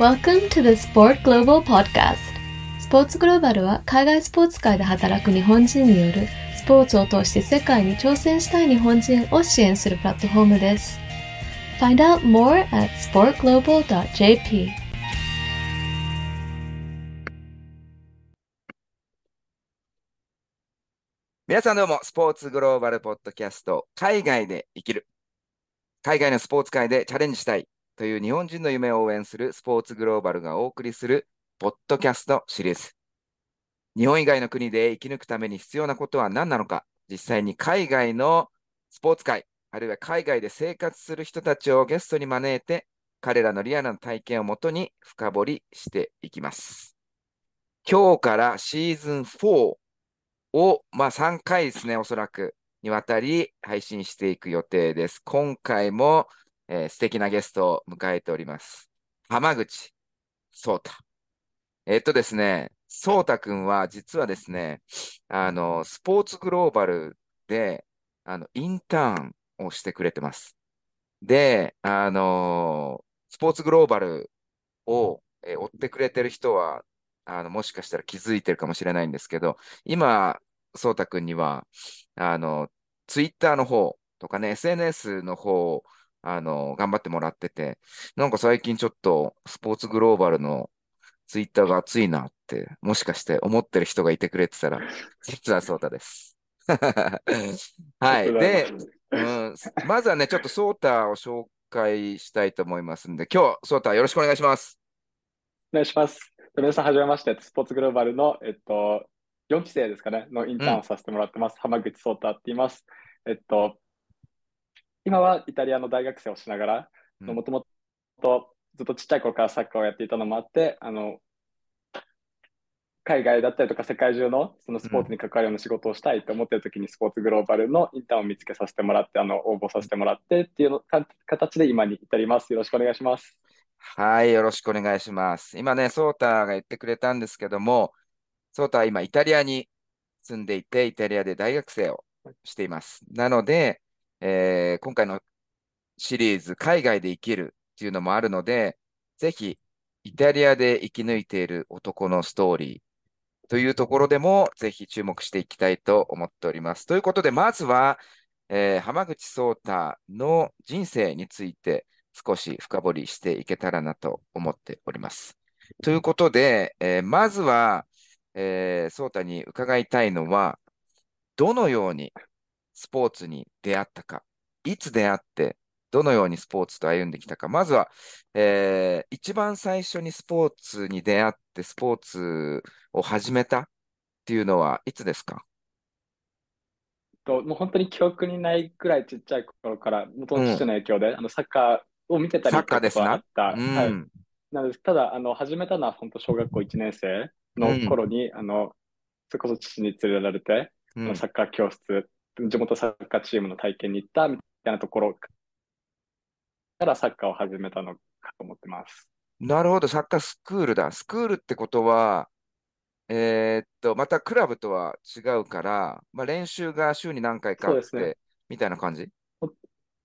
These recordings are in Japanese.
Welcome to the Sport Global Podcast. スポーツグローバルは海外スポーツ界で働く日本人によるスポーツを通して世界に挑戦したい日本人を支援するプラットフォームです。Find out more at sportglobal.jp. 皆さんどうも、スポーツグローバルポッドキャスト、海外で生きる。海外のスポーツ界でチャレンジしたいという日本人の夢を応援するスポーツグローバルがお送りするポッドキャストシリーズ。日本以外の国で生き抜くために必要なことは何なのか、実際に海外のスポーツ界、あるいは海外で生活する人たちをゲストに招いて、彼らのリアルな体験をもとに深掘りしていきます。今日からシーズン4を、まあ、3回ですね、おそらくにわたり配信していく予定です。今回も、えー素敵なゲストを迎えております。浜口聡太。えっとですね、聡太くんは実はですね、あの、スポーツグローバルで、あの、インターンをしてくれてます。で、あの、スポーツグローバルを、えー追ってくれてる人は、あの、もしかしたら気づいてるかもしれないんですけど、今、そうたくんには、あの、ツイッターの方とかね、SNS の方を、あの、頑張ってもらってて、なんか最近ちょっとスポーツグローバルのツイッターが熱いなって、もしかして思ってる人がいてくれてたら、実はそうたです。はい。で、うん、まずはね、ちょっとソータを紹介したいと思いますんで、今日、ソータよろしくお願いします。お願いします。皆さん、はじめまして。スポーツグローバルの、えっと、4期生ですかね、のインターンをさせてもらってます。浜口聡太って言います。えっと、今はイタリアの大学生をしながら、うんもともとずっとちっちゃい頃からサッカーをやっていたのもあって、あの、海外だったりとか世界中のそのスポーツに関わるような仕事をしたいと思っている時にスポーツグローバルのインターンを見つけさせてもらって、あの、応募させてもらってっていうのか形で今に至ります。よろしくお願いします。はい、よろしくお願いします。今ね、ソータが言ってくれたんですけども、ソータは今イタリアに住んでいて、イタリアで大学生をしています。なので、えー今回のシリーズ、海外で生きるっていうのもあるので、ぜひ、イタリアで生き抜いている男のストーリーというところでも、ぜひ注目していきたいと思っております。ということで、まずは、えー浜口聡太の人生について、少し深掘りしていけたらなと思っております。ということで、えーまずは、えー、ソーに伺いたいのは、どのようにスポーツに出会ったか、いつ出会って、どのようにスポーツと歩んできたか、まずは、えー一番最初にスポーツに出会って、スポーツを始めたっていうのはいつですか？と、もう本当に記憶にないくらいちっちゃい頃から、元の父の影響で、あのサッカーを見てたりサッカーですなはあった。うはい。ん。なんです。ただ、あの、始めたのは本当小学校1年生の頃に、あの、それこそ父に連れられて、うんサッカー教室、地元サッカーチームの体験に行ったみたいなところからサッカーを始めたのかと思ってます。なるほど、サッカースクールだ。スクールってことは、えーっと、またクラブとは違うから、まあ、練習が週に何回かあっそうですね。て、みたいな感じ？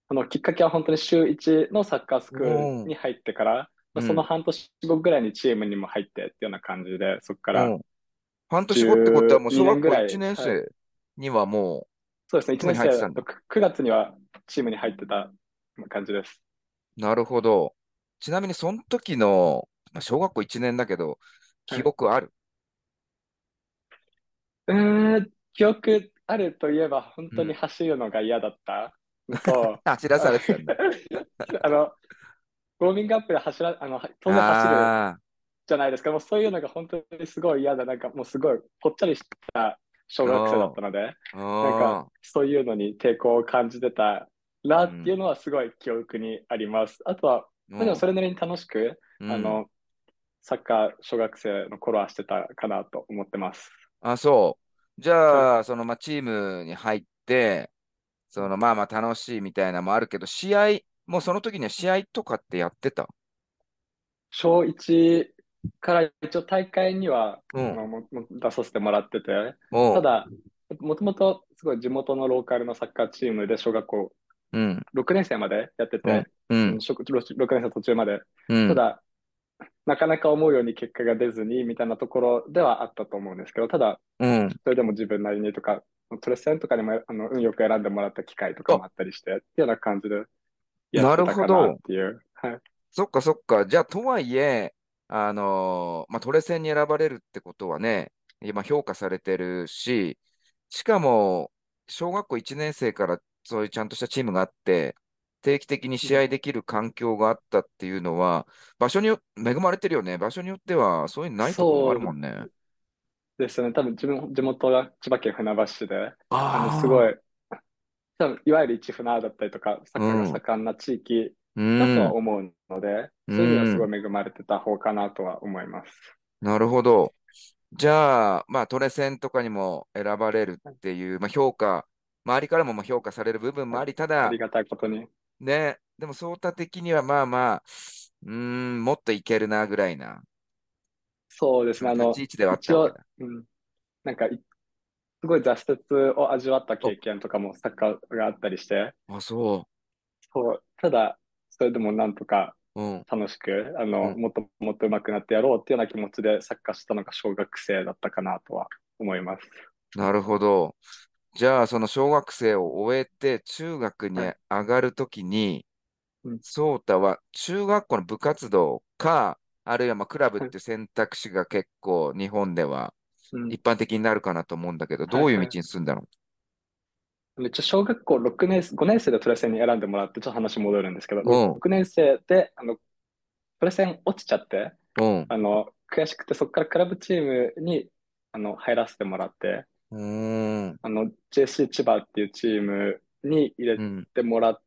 あの、きっかけは本当に週1のサッカースクールに入ってから、まあうん。その半年後ぐらいにチームにも入ってっていうような感じで、そこから、うん半年後ってことはもう小学校12年ぐらい1年は生にはもそうですね、1ここに年生だと9月にはチームに入ってた感じです。う、なるほど。ちなみにその時の、まあ、小学校1年だけど、記憶ある、うーん、記憶あるといえば、本当に走るのが嫌だった のと、走らされてたんだ。あの、ウォーミングアップで走ら、あの、当然走るあじゃないですか。もうそういうのが本当にすごい嫌だ。なんかもうすごいぽっちゃりした小学生だったので、ーなんあかそういうのに抵抗を感じてたなっていうのはすごい記憶にあります。あとは、でもそれなりに楽しく、うんあの、サッカー小学生の頃はしてたかなと思ってます。あ、そう。じゃあ、その、まあ、チームに入って、その、まあまあ楽しいみたいなのもあるけど、試合、もうその時には試合とかってやってた？小1から一応大会には、うんもも出させてもらってて、ただ、もともとすごい地元のローカルのサッカーチームで小学校うん、6年生までやってうんて、、うん、小6年生途中まで。うん。ただ、なかなか思うように結果が出ずにみたいなところではあったと思うんですけど、ただ、うん。それでも自分なりにとか、トレセンとかにもあの運よく選んでもらった機会とかもあったりして、っていうような感じでやってたかなっていう。はい。そっかそっか。じゃあ、とはいえ、あのーまあ、トレセンに選ばれるってことはね、今評価されてるし、しかも、小学校1年生からそういうちゃんとしたチームがあって、定期的に試合できる環境があったっていうのは、場所によ恵まれてるよね。場所によっては、そういうのないところもあるもんね。ですね。多分自分、地元が千葉県船橋市で、あの、あすごい、多分いわゆる一船だったりとか、サッカーが盛んな地域うだとはん。思うので、うんそういう意味ではすごい恵まれてた方かなとは思います。なるほど。じゃあ、まあ、トレセンとかにも選ばれるっていう、まあ、評価、周りからもまあ評価される部分もあり、ただあり、がたいことに。ね、でも、ソータ的にはまあまあ、うーん、もっといけるなぐらいなそうですね。あの立ち、位置ではあっ一応たわけだ。、うん、なんかい、すごい挫折を味わった経験とかもサッカーがあったりして、あ、そそう、ただ、それでもなんとか。楽しく、あの、うん。もっともっと上手くなってやろうっていうような気持ちでサッカーしたのが小学生だったかなとは思います。なるほど。じゃあ、その小学生を終えて、中学にはい。上がるときにうん、ソータは中学校の部活動か、あるいはまあクラブっていう選択肢が結構日本ではうん。一般的になるかなと思うんだけど、はい。どういう道に進んだの？一応小学校6年生、5年生でトレセンに選んでもらって、ちょっと話戻るんですけど、うん6年生で、あの、トレセン落ちちゃって、うん。あの、悔しくて、そこからクラブチームに、あの、入らせてもらって、うーん。あの、JC 千葉っていうチームに入れうん。てもらっ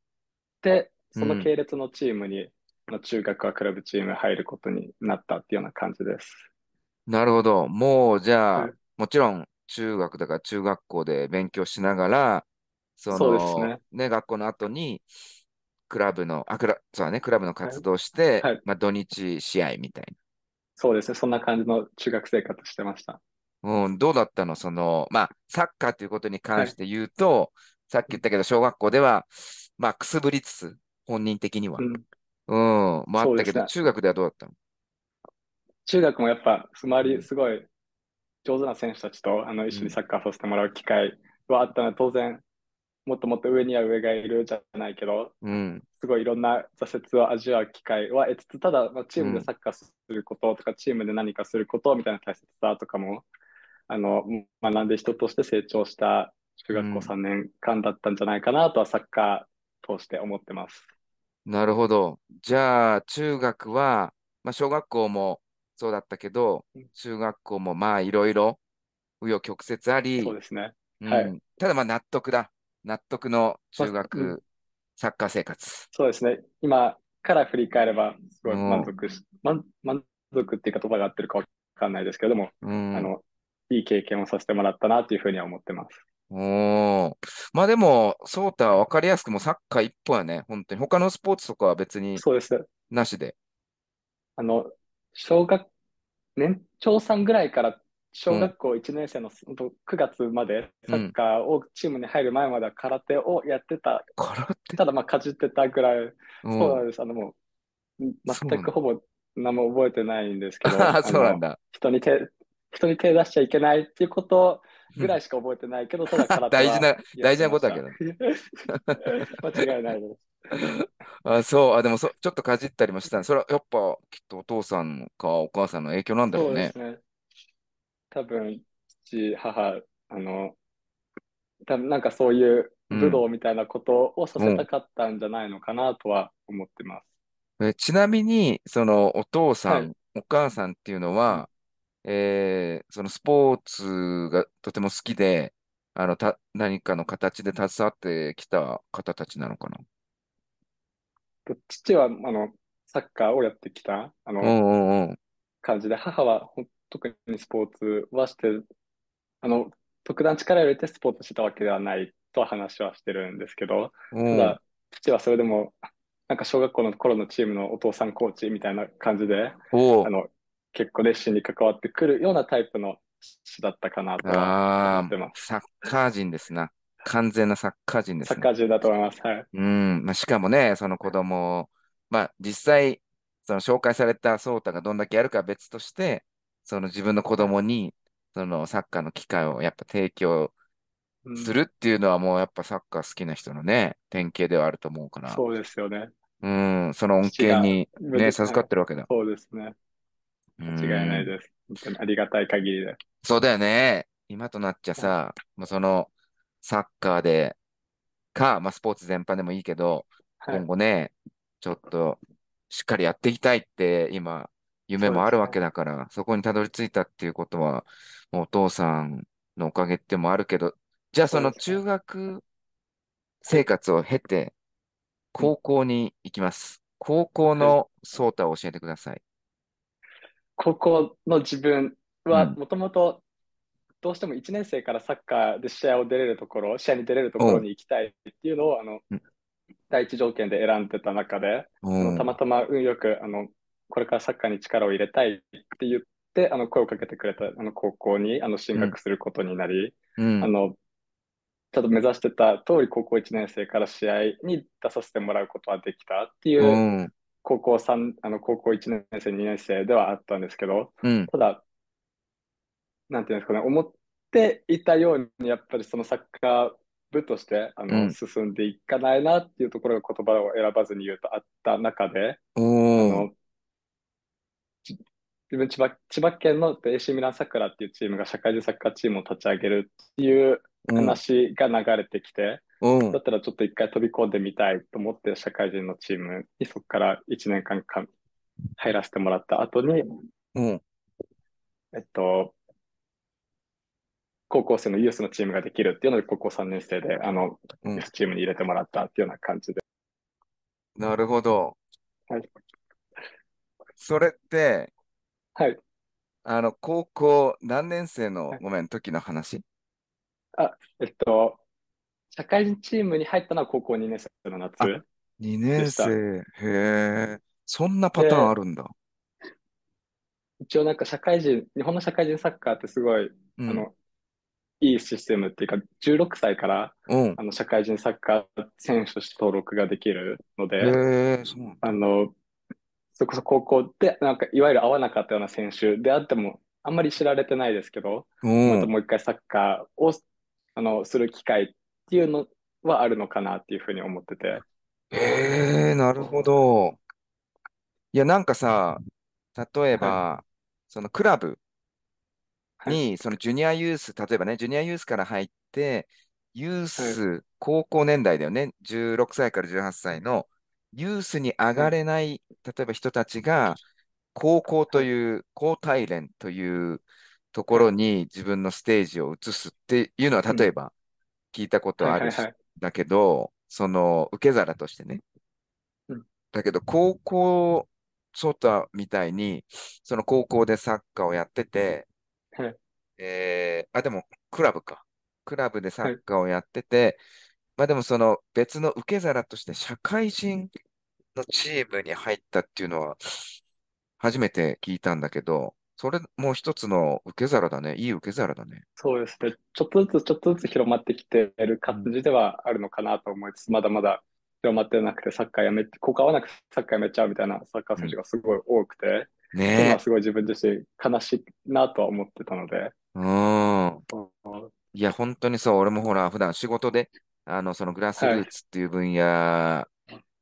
て、そうんの系列のチームに、あの中学はクラブチーム入ることになったっていうような感じです。なるほど。もう、じゃあはい、もちろん中学だから中学校で勉強しながら、そそうですの、ねね、学校の後に、クラブの、あ、クラ、そうだね、クラブの活動して、はいはいまあ土日試合みたいそうですね。そんな感じの中学生活してました。な。うん、どうだったの？その、まあ、サッカーということに関して言うと、さっき言ったけど、小学校では、まあ、くすぶりつつ、本人的には。うん。うん、もあったけど、ね中学ではどうだったの？中学もやっぱ、周りすごい上手な選手たちとあの一緒にサッカーさせてもらう機会はあったので、当然、もっともっと上には上がいるじゃないけど、うん、すごいいろんな挫折を味わう機会は得つつ、ただ、まあ、チームでサッカーすることとか、チームで何かすることみたいな大切さとかも、あの、学んで人として成長した中学校3年間だったんじゃないかなとは、サッカー通して思ってます。なるほど。じゃあ、中学は、まあ、小学校もそうだったけどうん、中学校もまあ、いろいろ、紆余曲折あり、そうですね。うんはいただまあ、納得だ。納得の中学サッカー生活。そうですね。今から振り返れば、すごいうん満足し、満満足っていう言葉が合ってるかわかんないですけれども、うん。あの、いい経験をさせてもらったなというふうには思ってます。おーまあでも、ソータは分かりやすくもうサッカー一本やね。本当に。他のスポーツとかは別にそうです。なしで。あの、小学、年長さんぐらいから小学校1年生のほんと9月までサッカーをチームに入る前までは空手をやってた。空手？ただまあかじってたぐらい。うんそうなんです。あのもう、全くほぼ何も覚えてないんですけど、そうなんだ。人に手、人に手出しちゃいけないっていうことぐらいしか覚えてないけど、ただ空手は大事な大事なことだけど。間違いないです。あ、そう。あ、でもそ、ちょっとかじったりもしたね。それはやっぱきっとお父さんかお母さんの影響なんだろそううでねす。ね。多分、父、母、あの、多分なんかそういう武道みたいなことをさせたかったんじゃないのかなとは思ってます。えちなみに、そのお父さん、はいお母さんっていうのは、えーそのスポーツがとても好きで、あの、た、何かの形で携わってきた方たちなのかな？と父は、あの、サッカーをやってきた、あの、うんうんうん。感じで、母は特にスポーツはして、あの、特段力を入れてスポーツしてたわけではないとは話はしてるんですけど、うんただ、父はそれでも、なんか小学校の頃のチームのお父さんコーチみたいな感じで、あの、結構熱心に関わってくるようなタイプの父だったかなとはあ思ってまあ、サッカー人ですな。完全なサッカー人ですね。サッカー人だと思います。はい。うん。まあ、しかもね、その子供、まあ、実際、その紹介されたソータがどんだけやるかは別として、その自分の子供に、そのサッカーの機会をやっぱ提供うんするっていうのはもうやっぱサッカー好きな人のね、典型ではあると思うから、そうですよね。うん、その恩恵にね、授かってるわけだ。そうですね。間違いないです。本当にありがたい限りで。そうだよね。今となっちゃさ、もうそのサッカーでか、まあ、スポーツ全般でもいいけど、はい今後ね、ちょっとしっかりやっていきたいって今、夢もあるわけだから、そこにたどり着いたっていうことは、もうお父さんのおかげってもあるけど、じゃあその中学生活を経て、高校に行きます。高校のソータを教えてください。高校の自分はうん。もともとどうしても1年生からサッカーで試合を出れるところ、試合に出れるところに行きたいっていうのをあのうん。第一条件で選んでた中で、う。んたまたま運よくあのこれからサッカーに力を入れたいって言ってあの声をかけてくれたあの高校にあの進学することになり、うん。あのちょっと目指してた通り高校1年生から試合に出させてもらうことはできたっていううん。高校3あの高校1年生2年生ではあったんですけど、うん。ただ、なんていうんですかね、思っていたように、やっぱりそのサッカー部としてあの、うん。進んでいかないなっていうところが言葉を選ばずに言うとあった中で、あのち自分千葉、千葉県の AC ミランサクラっていうチームが社会人サッカーチームを立ち上げるっていううん話が流れてきて、うんだったらちょっと一回飛び込んでみたいと思って社会人のチームにそこから1年間か入らせてもらった後に、うんえっと、高校生のユースのチームができるっていうので、高校3年生で、あの、うんユースチームに入れてもらったっていうような感じで。なるほど。はい。それって、はい。あの、高校何年生のはい、ごめん、時の話？えっと、社会人チームに入ったのは高校2年生の夏。あ ?2 年した生。へえ。そんなパターンあるんだ。一応なんか社会人、日本の社会人サッカーってすごい、うん。あの、いいシステムっていうか、16歳からうん。あの社会人サッカー選手として登録ができるので、へえ、そうなんだ。あの、それこそ高校で、なんかいわゆる合わなかったような選手であっても、あんまり知られてないですけど、うん。またもう一回サッカーをあのする機会っていうのはあるのかなっていうふうに思ってて。へえ、なるほど。いや、なんかさ、例えば、そのクラブに、そのジュニアユース、例えばね、ジュニアユースから入って、ユース、高校年代だよね、16歳から18歳のユースに上がれない、例えば人たちが、高校という、高体連というところに自分のステージを移すっていうのは、うん例えば聞いたことあるし、はいはいはい。だけど、その受け皿としてね。うんだけど、高校、ソータみたいに、その高校でサッカーをやってて、はいえーあ、でも、クラブか。クラブでサッカーをやってて、まあでもその別の受け皿として社会人のチームに入ったっていうのは、初めて聞いたんだけど、それも一つの受け皿だね。いい受け皿だね。そうですね。ちょっとずつちょっとずつ広まってきている感じではあるのかなと思いつつ、まだまだ広まってなくて、サッカーやめ、ここ合わなくてサッカーやめちゃうみたいなサッカー選手がすごい多くて、ねはすごい自分自身悲しいなとは思ってたので、え。うん。いや、本当にそう。俺もほら、普段仕事で、あの、そのグラスルーツっていう分野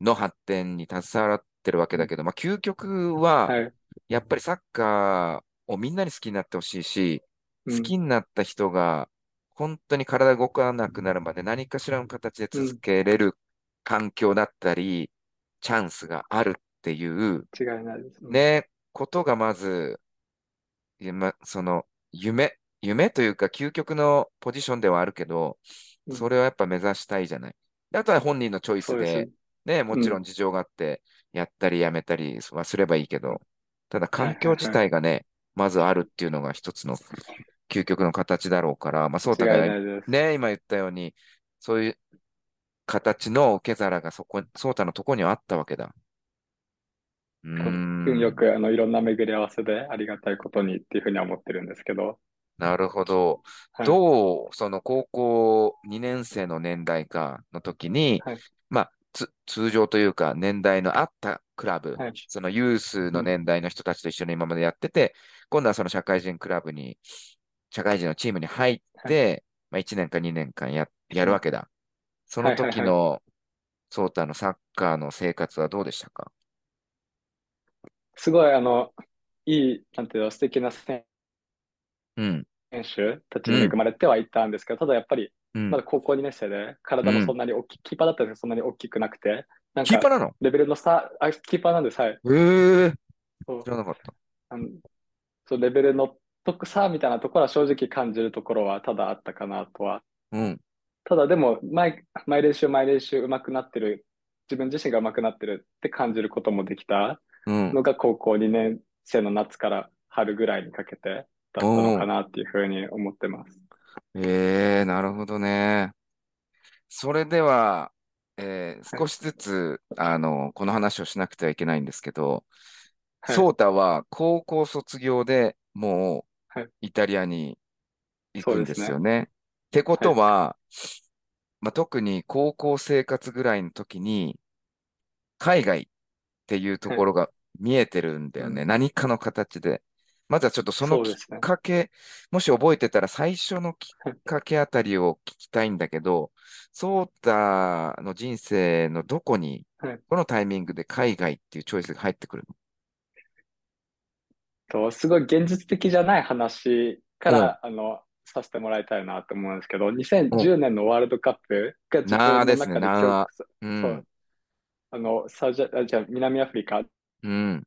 の発展に携わってるわけだけど、まあ、究極は、はい。やっぱりサッカーをみんなに好きになってほしいし、うん好きになった人が、本当に体動かなくなるまで何かしらの形で続けれる環境だったり、チャンスがあるっていう、違いないですね。ね、ことがまず、ま、その、夢、夢というか究極のポジションではあるけど、うんそれをやっぱ目指したいじゃない。であとは本人のチョイスでね、もちろん事情があって、やったりやめたりはすればいいけど、ただ環境自体がね、まずあるっていうのが一つの究極の形だろうから、まあそうだね。ないです。ね、今言ったように、そういう形の受け皿がそこ、そうたのとこにはあったわけだ。うーん。運よくあのいろんな巡り合わせでありがたいことにっていうふうには思ってるんですけど、なるほど。はい。どう、その高校2年生の年代かの時に、はい。まあ、つ通常というか年代のあったクラブ、はい。そのユースの年代の人たちと一緒に今までやってて、今度はその社会人クラブに、社会人のチームに入って、まあ、1年か2年間ややるわけだ。その時はいの、ソータのサッカーの生活はどうでしたか？すごい、あの、いい、なんていうの、素敵な選うん。手たちに恵まれてはいたんですけど、ただやっぱり、うんまだ高校2年生で、体もそんなに大きい、キーパーだったんですけど、そんなに大きくなくて、なんか、キーパーなの？レベルの差、あ、キーパーなんです、はい。へえそう知らなかった。あのそうレベルの得差みたいなところは正直感じるところはただあったかなとは。うん。ただでも毎、毎練習毎練習上手くなってる、自分自身が上手くなってるって感じることもできたうん。のが高校2年生の夏から春ぐらいにかけてだったのかなっていうふうに思ってます。ええなるほどね。それでは、えー少しずつ、あの、この話をしなくてはいけないんですけど、はいソータは高校卒業でもうはいイタリアに行くんですそうよね。ってことは、まあ、特に高校生活ぐらいの時に、海外っていうところが見えてるんだよね。う何かの形で。まずはちょっとそのきっ。かけ、もし覚えてたら最初のきっかけあたりを聞きたいんだけど、ソータの人生のどこに、はい。どのタイミングで海外っていうチョイスが入ってくるの？とすごい現実的じゃない話から、あの、させてもらいたいなと思うんですけど、2010年のワールドカップが自分の中でう。んあの、サウジア、あじ南アフリカ。うん。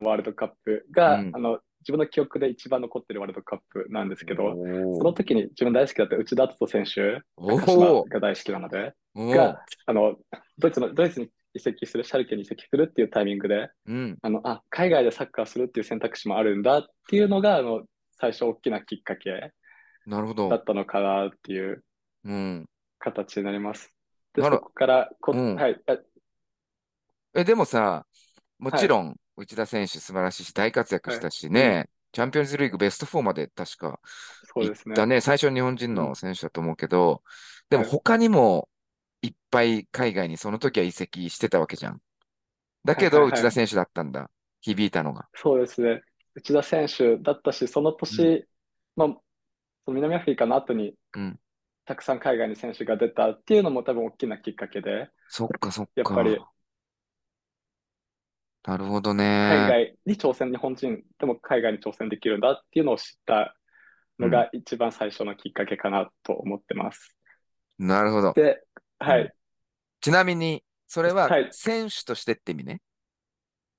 ワールドカップが、うんあの、自分の記憶で一番残ってるワールドカップなんですけど、その時に自分大好きだった内田篤人選手、が大好きなので、が、あの、ドイツの、ドイツに移籍する、シャルケに移籍するっていうタイミングで、うん。あの、あ、海外でサッカーするっていう選択肢もあるんだっていうのが、あの、最初大きなきっかけなるほど。だったのかなっていううん。形になります。で、なるそこからこ、うんはい、あえ、でもさ、もちろん、内田選手素晴らしいし、大活躍したしね、チャンピオンズリーグベスト4まで確かそうですね。行ったね。最初日本人の選手だと思うけど、でもはい他にもいっぱい海外にその時は移籍してたわけじゃん。だけど、はいはいはい内田選手だったんだ。響いたのが。そうですね。内田選手だったし、その年、まあ、その南アフリカの後にうん。たくさん海外に選手が出たっていうのも多分大きなきっかけで、そっかそっか。やっぱりなるほど海ね。外に挑戦、日本人でも海外に挑戦できるんだっていうのを知ったのが一番最初のきっかけかなと思ってます。なるほど。で、はい。うんちなみに、それははい選手としてって意味ね。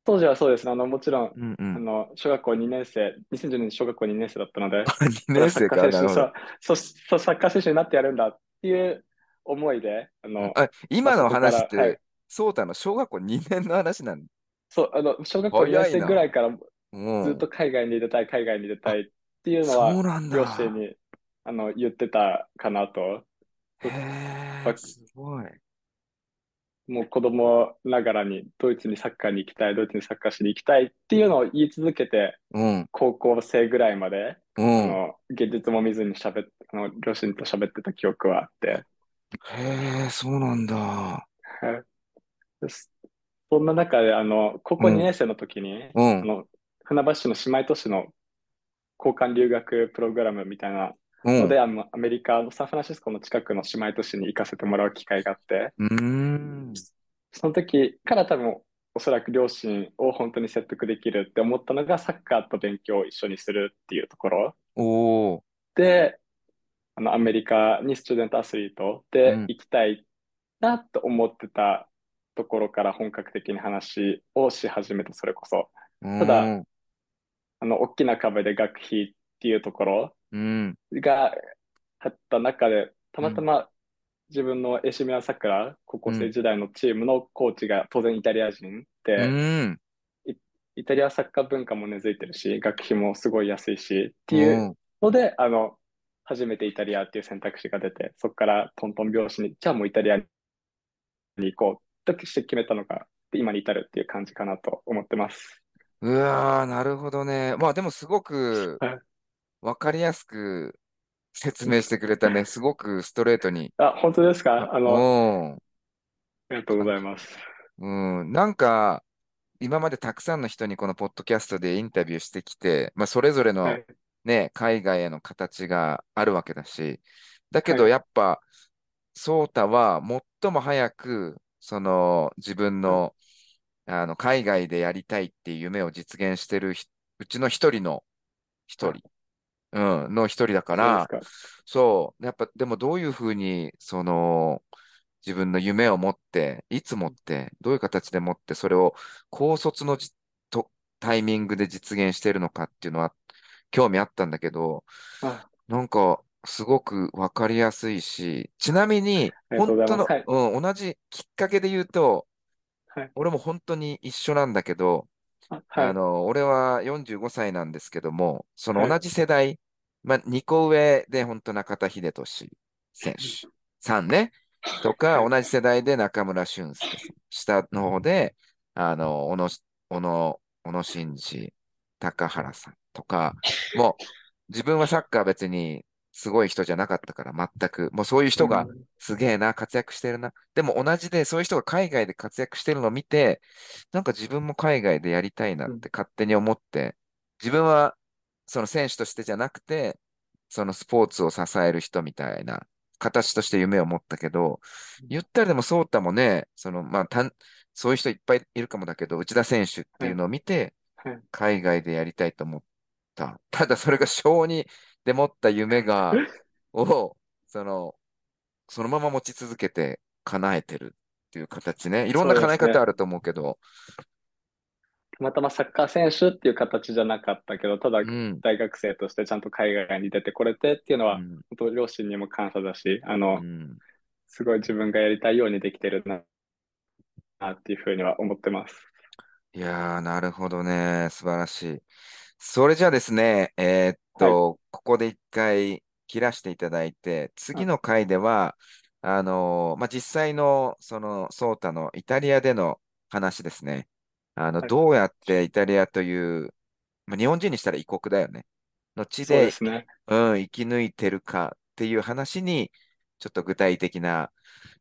当時はそうですね。あの、もちろん、うんうあん。の、小学校2年生、2010年に小学校2年生だったので、2年生か。サッカー選手。そう、そう、そうサッカー選手になってやるんだっていう思いで、あの、あ今の話っそこからはいて、ソータの小学校2年の話なんだ。そう、あの、小学校2年生ぐらいからうんずっと海外に出たい、海外に出たいっていうのは。両親に、あの、言ってたかなと。へえ、すごい。もう子供ながらにドイツにサッカーに行きたい、ドイツにサッカーしに行きたいっていうのを言い続けて、うん、高校生ぐらいまで、あうん。の、現実も見ずに喋っあの、両親と喋ってた記憶はあって、へえ、そうなんだ。そんな中で、あの、高校うん2年生の時に、うんあの、船橋市の姉妹都市の交換留学プログラムみたいなうん。ので、あのアメリカのサンフランシスコの近くの姉妹都市に行かせてもらう機会があって、うーん。その時から多分、おそらく両親を本当に説得できるって思ったのが、サッカーと勉強を一緒にするっていうところおー。で、あの、アメリカにスチューデントアスリートでうん行きたいなと思ってたところから本格的に話をし始めた、それこそ。ただうん。あの、大きな壁で学費っていうところうん。があった中で、たまたま自分のエシミアサクラ、高校生時代のチームのコーチが当然イタリア人うで、ん。イタリアサッカー文化も根付いてるし、学費もすごい安いしっていうので、あの、初めてイタリアっていう選択肢が出て、そこからトントン拍子に、じゃあもうイタリアに行こうとして決めたのが、今に至るっていう感じかなと思ってます。うわー、なるほどね。まあでもすごくはいわかりやすく説明してくれたね。すごくストレートに。あ、本当ですか？あの、うん。ありがとうございます。うん、なんか、今までたくさんの人にこのポッドキャストでインタビューしてきて、まあ、それぞれのはい。ね、海外への形があるわけだし、だけどはいやっぱ、ソータは最も早く、その自分の、あの海外でやりたいっていう夢を実現してるひうちの一人の一人、うん、の一人だから。そう、やっぱでもどういうふうに、その、自分の夢を持って、いつ持って、どういう形で持って、それを高卒のタイミングで実現しているのかっていうのは興味あったんだけど、あ、なんかすごくわかりやすいし、ちなみに、本当の。うん、同じきっかけで言うと、はい。俺も本当に一緒なんだけど、あはい。あの、俺は45歳なんですけども、その同はい。じ世代、まあ、2個上で本当中田英寿選手さんね、とか、はい。同じ世代で中村俊輔さん、下の方で、あの、小野、小野、小野伸二、高原さんとか、もう自分はサッカー別にすごい人じゃなかったから、全く、もうそういうう人がん。すげえな、活躍してるな。でも同じで、そういう人が海外で活躍してるのを見て、なんか自分も海外でやりたいなっうん。て勝手に思って、自分はその選手としてじゃなくて、そのスポーツを支える人みたいな形として夢を持ったけど、言ったらでも、ソータもね、その、まあ、たん、そういう人いっぱいいるかもだけど、内田選手ってはい。いうのを見て、はい。海外でやりたいと思った。ただ、それが小児で持った夢が、を、その、そのまま持ち続けて叶えてるっていう形ね。いろんな。叶え方あると思うけど、たまたまサッカー選手っていう形じゃなかったけど、ただうん、大学生としてちゃんと海外に出てこれてっていうのは、うん、本当両親にも感謝だし、あうの、ん。すごい自分がやりたいようにできてるなっていうふうには思ってます。いやー、なるほどね。素晴らしい。それじゃあですね、えーっはい。と、ここで一回切らしていただいて、次あ、の回では、あのーまあ、実際の、その、ソータのイタリアでの話ですね。あの、はい。どうやってイタリアという、まあ、日本人にしたら異国だよね。の地そうでね。うん、生き抜いてるかっていう話に、ちょっと具体的な、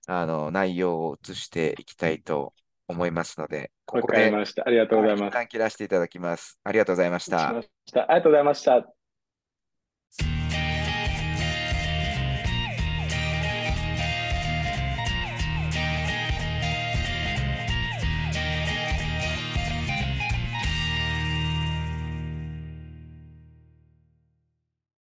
あの、内容を移していきたいと思いますので、こわこで、かりました。ありがとうございます。旦切らせていただきます。ありがとうございました。ありがとうございました。